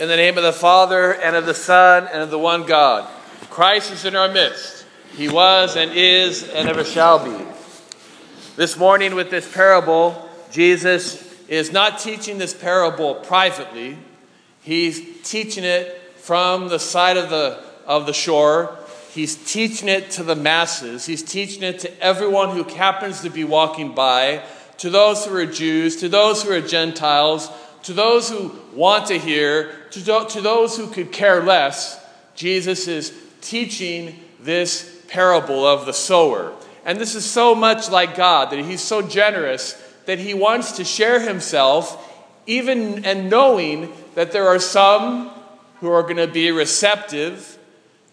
In the name of the Father, and of the Son, and of the one God. Christ is in our midst. He was, and is, and ever shall be. This morning, with this parable, Jesus is not teaching this parable privately, he's teaching it from the side of the, of the shore. He's teaching it to the masses. He's teaching it to everyone who happens to be walking by, to those who are Jews, to those who are Gentiles, to those who want to hear, to, to those who could care less. Jesus is teaching this parable of the sower. And this is so much like God that He's so generous that He wants to share Himself, even and knowing that there are some who are going to be receptive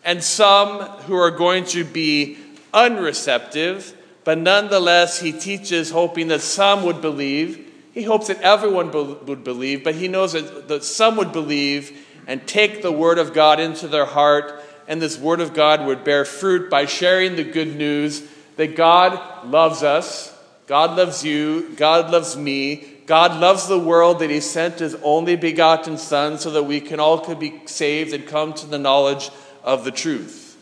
and some who are going to be unreceptive. But nonetheless, He teaches, hoping that some would believe. He hopes that everyone be- would believe, but He knows that, that some would believe and take the Word of God into their heart, and this Word of God would bear fruit by sharing the good news that God loves us, God loves you, God loves me, God loves the world that He sent His only begotten Son so that we can all could be saved and come to the knowledge of the truth.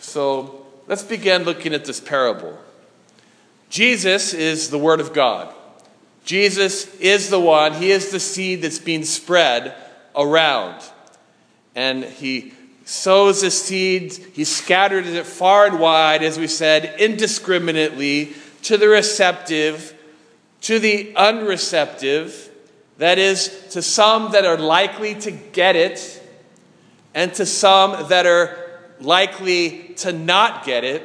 So let's begin looking at this parable. Jesus is the Word of God. Jesus is the one, He is the seed that's being spread around. And He sows the seeds, he scatters it far and wide, as we said, indiscriminately to the receptive, to the unreceptive, that is, to some that are likely to get it, and to some that are likely to not get it.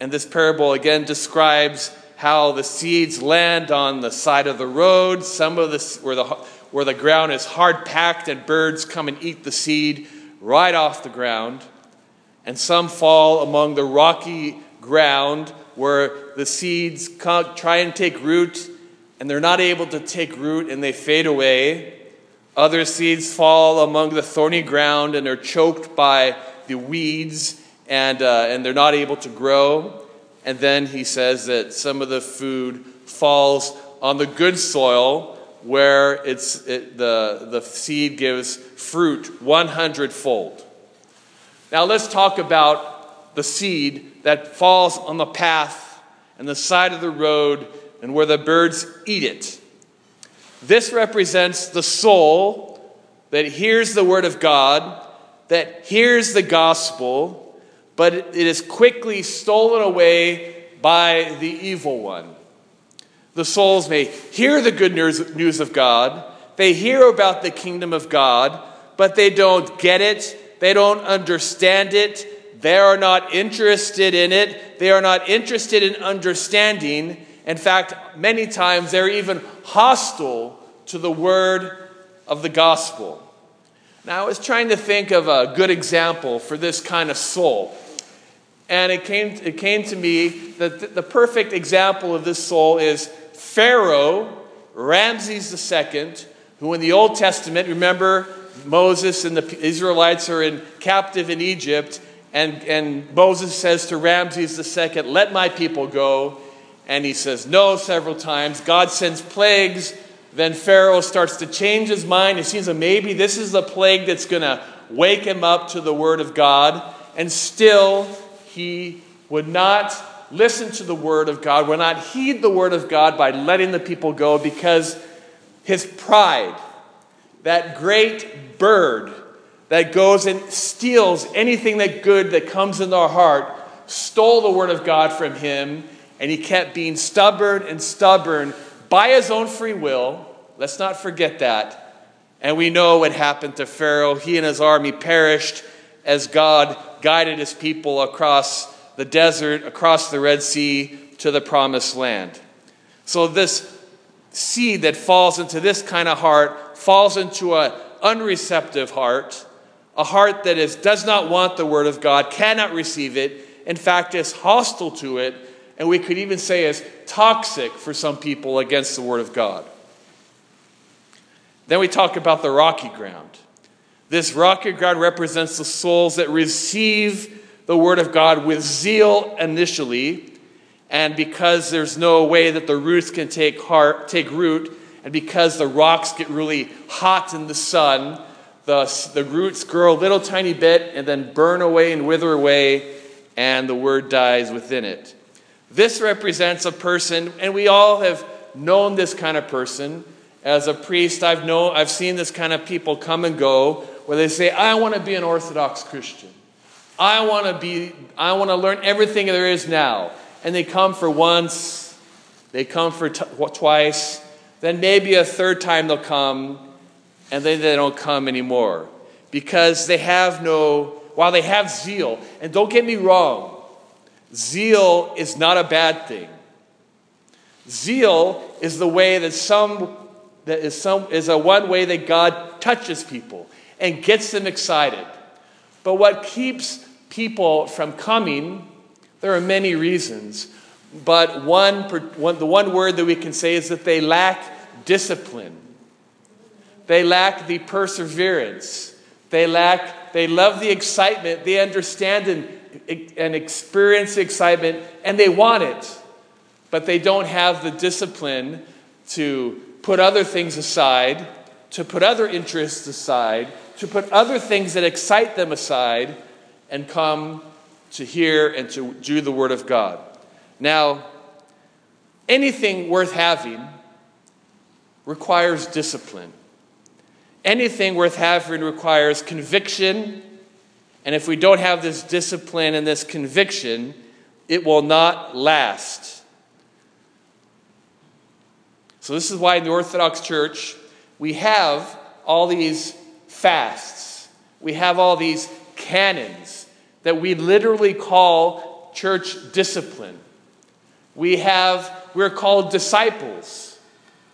And this parable again describes how the seeds land on the side of the road, some of the where the where the ground is hard packed and birds come and eat the seed right off the ground, and some fall among the rocky ground where the seeds try and take root and they're not able to take root and they fade away. Other seeds fall among the thorny ground and are choked by the weeds and, uh, and they're not able to grow. And then he says that some of the food falls on the good soil where it's, it, the, the seed gives fruit 100 fold. Now let's talk about the seed that falls on the path and the side of the road and where the birds eat it. This represents the soul that hears the word of God, that hears the gospel, but it is quickly stolen away by the evil one. The souls may hear the good news of God, they hear about the kingdom of God, but they don't get it, they don't understand it, they are not interested in it, they are not interested in understanding. In fact, many times they're even hostile to the word of the gospel. Now, I was trying to think of a good example for this kind of soul. And it came, it came to me that the perfect example of this soul is Pharaoh, Ramses II, who in the Old Testament, remember, Moses and the Israelites are in captive in Egypt, and, and Moses says to Ramses II, Let my people go. And he says no several times. God sends plagues. Then Pharaoh starts to change his mind. It seems that maybe this is the plague that's going to wake him up to the word of God. And still, he would not listen to the word of God, would not heed the word of God by letting the people go because his pride, that great bird that goes and steals anything that good that comes in our heart, stole the word of God from him, and he kept being stubborn and stubborn by his own free will. Let's not forget that. And we know what happened to Pharaoh. He and his army perished as God guided his people across the desert, across the Red Sea to the promised land. So, this seed that falls into this kind of heart falls into an unreceptive heart, a heart that is, does not want the Word of God, cannot receive it, in fact, is hostile to it, and we could even say is toxic for some people against the Word of God. Then we talk about the rocky ground. This rock of God represents the souls that receive the Word of God with zeal initially, and because there's no way that the roots can take, heart, take root, And because the rocks get really hot in the sun, the, the roots grow a little tiny bit and then burn away and wither away, and the word dies within it. This represents a person, and we all have known this kind of person. As a priest, I've known, I've seen this kind of people come and go, where they say, "I want to be an Orthodox Christian. I want to be, I want to learn everything there is now." And they come for once, they come for t- twice, then maybe a third time they'll come, and then they don't come anymore because they have no. While they have zeal, and don't get me wrong, Zeal is not a bad thing. Zeal is the way that some that is some is a one way that God touches people and gets them excited. But what keeps people from coming, there are many reasons, but one, one the one word that we can say is that they lack discipline. They lack the perseverance. They lack they love the excitement. They understand and and experience excitement and they want it, but they don't have the discipline to put other things aside, to put other interests aside, to put other things that excite them aside, and come to hear and to do the Word of God. Now, anything worth having requires discipline. Anything worth having requires conviction and if we don't have this discipline and this conviction, it will not last. So, this is why in the Orthodox Church, we have all these fasts, we have all these canons that we literally call church discipline. We have, we're called disciples.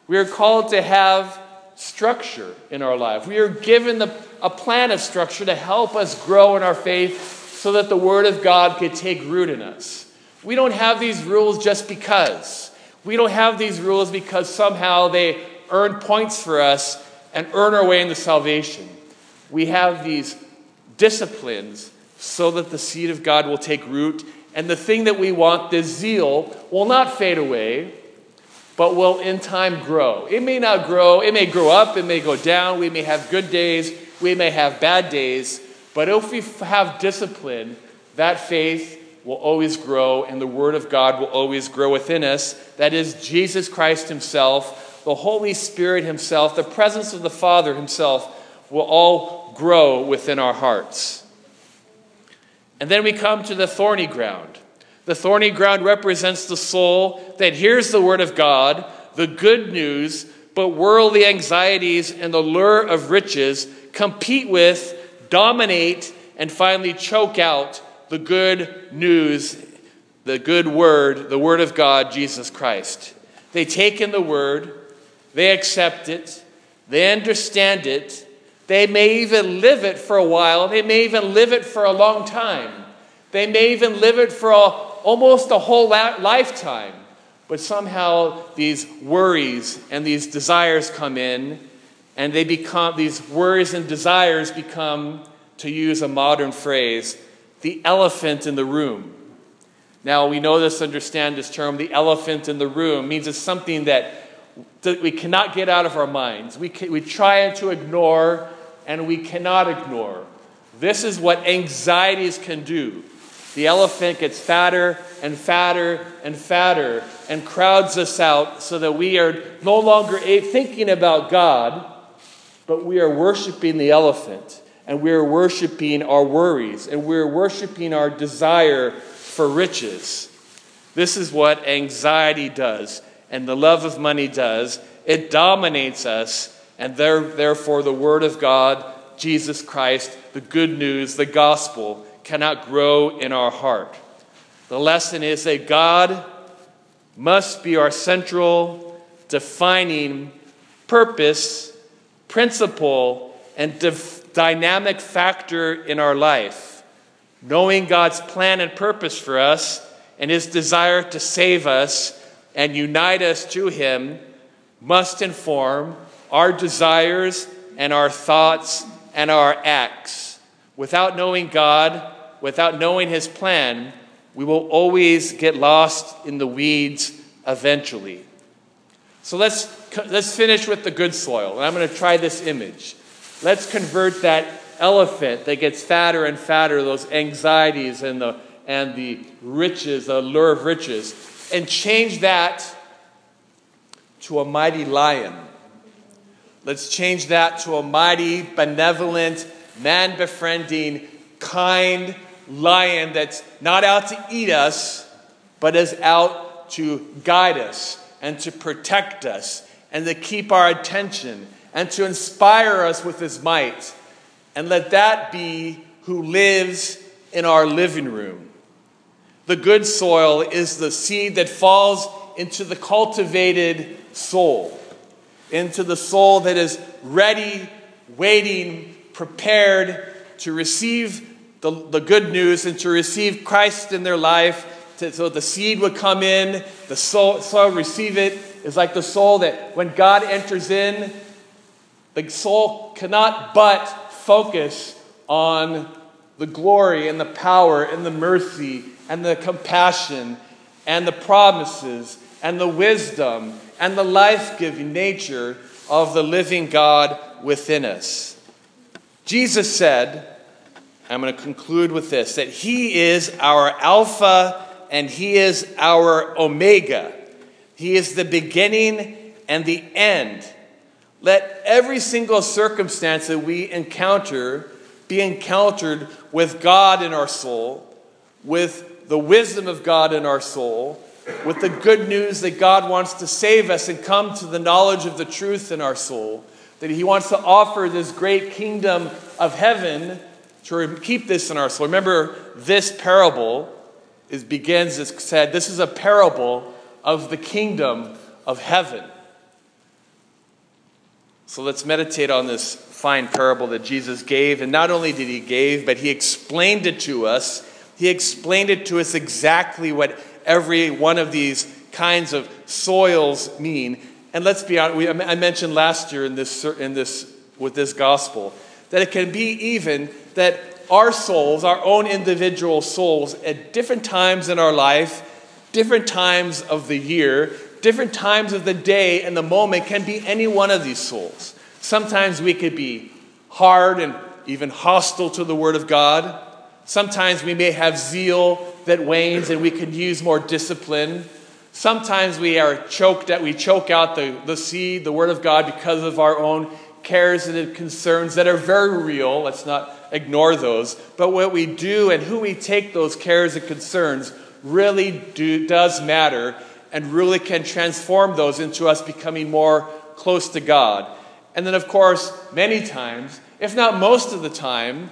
We are called to have structure in our life. We are given the, a plan of structure to help us grow in our faith so that the Word of God could take root in us. We don't have these rules just because. We don't have these rules because somehow they earn points for us and earn our way into salvation. We have these disciplines so that the seed of God will take root and the thing that we want, the zeal, will not fade away but will in time grow. It may not grow, it may grow up, it may go down, we may have good days, we may have bad days, but if we have discipline, that faith will always grow and the Word of God will always grow within us. That is, Jesus Christ Himself, the Holy Spirit Himself, the presence of the Father Himself will all grow within our hearts. And then we come to the thorny ground. The thorny ground represents the soul that hears the word of God, the good news, but worldly anxieties and the lure of riches compete with, dominate, and finally choke out the good news, the good word, the word of God, Jesus Christ. They take in the word, they accept it, they understand it, they may even live it for a while, they may even live it for a long time. They may even live it for a almost a whole lifetime. But somehow these worries and these desires come in, and they become, these worries and desires become, to use a modern phrase, the elephant in the room. Now, we know this, understand this term, the elephant in the room means it's something that, that we cannot get out of our minds. We, can, we try to ignore, and we cannot ignore. This is what anxieties can do the elephant gets fatter and fatter and fatter and crowds us out so that we are no longer thinking about God, but we are worshiping the elephant and we are worshiping our worries and we're worshiping our desire for riches. This is what anxiety does and the love of money does. It dominates us, and there, therefore, the Word of God, Jesus Christ, the good news, the gospel, cannot grow in our heart. The lesson is that God must be our central, defining purpose, principle, and dif- dynamic factor in our life. Knowing God's plan and purpose for us and his desire to save us and unite us to him must inform our desires and our thoughts and our acts. Without knowing God, without knowing his plan, we will always get lost in the weeds eventually. So let's, let's finish with the good soil. And I'm going to try this image. Let's convert that elephant that gets fatter and fatter, those anxieties and the, and the riches, the allure of riches, and change that to a mighty lion. Let's change that to a mighty, benevolent, man befriending, kind lion that's not out to eat us, but is out to guide us and to protect us and to keep our attention and to inspire us with his might. And let that be who lives in our living room. The good soil is the seed that falls into the cultivated soul, into the soul that is ready, waiting, prepared to receive the, the good news and to receive Christ in their life. To, so the seed would come in, the soul, soil receive it. It's like the soul that when God enters in, the soul cannot but focus on the glory and the power and the mercy and the compassion and the promises and the wisdom and the life giving nature of the living God within us. Jesus said, I'm going to conclude with this that He is our Alpha and He is our Omega. He is the beginning and the end. Let every single circumstance that we encounter be encountered with God in our soul, with the wisdom of God in our soul, with the good news that God wants to save us and come to the knowledge of the truth in our soul, that He wants to offer this great kingdom of heaven to keep this in our soul. Remember, this parable is, begins it said, this is a parable of the kingdom of heaven. So let's meditate on this fine parable that Jesus gave. And not only did he give, but he explained it to us. He explained it to us exactly what every one of these kinds of soils mean. And let's be honest, we, I mentioned last year in this, in this, with this gospel that it can be even that our souls, our own individual souls, at different times in our life, different times of the year, different times of the day and the moment can be any one of these souls. Sometimes we could be hard and even hostile to the Word of God. Sometimes we may have zeal that wanes and we could use more discipline. Sometimes we are choked that we choke out the, the seed, the Word of God, because of our own cares and concerns that are very real. Let's not ignore those. But what we do and who we take those cares and concerns really do, does matter and really can transform those into us becoming more close to God. And then, of course, many times, if not most of the time,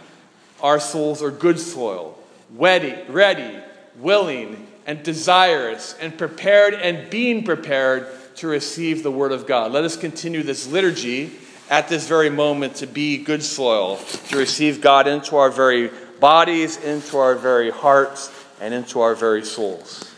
our souls are good soil, ready, ready, willing, and desirous, and prepared and being prepared to receive the Word of God. Let us continue this liturgy at this very moment to be good soil, to receive God into our very bodies, into our very hearts, and into our very souls.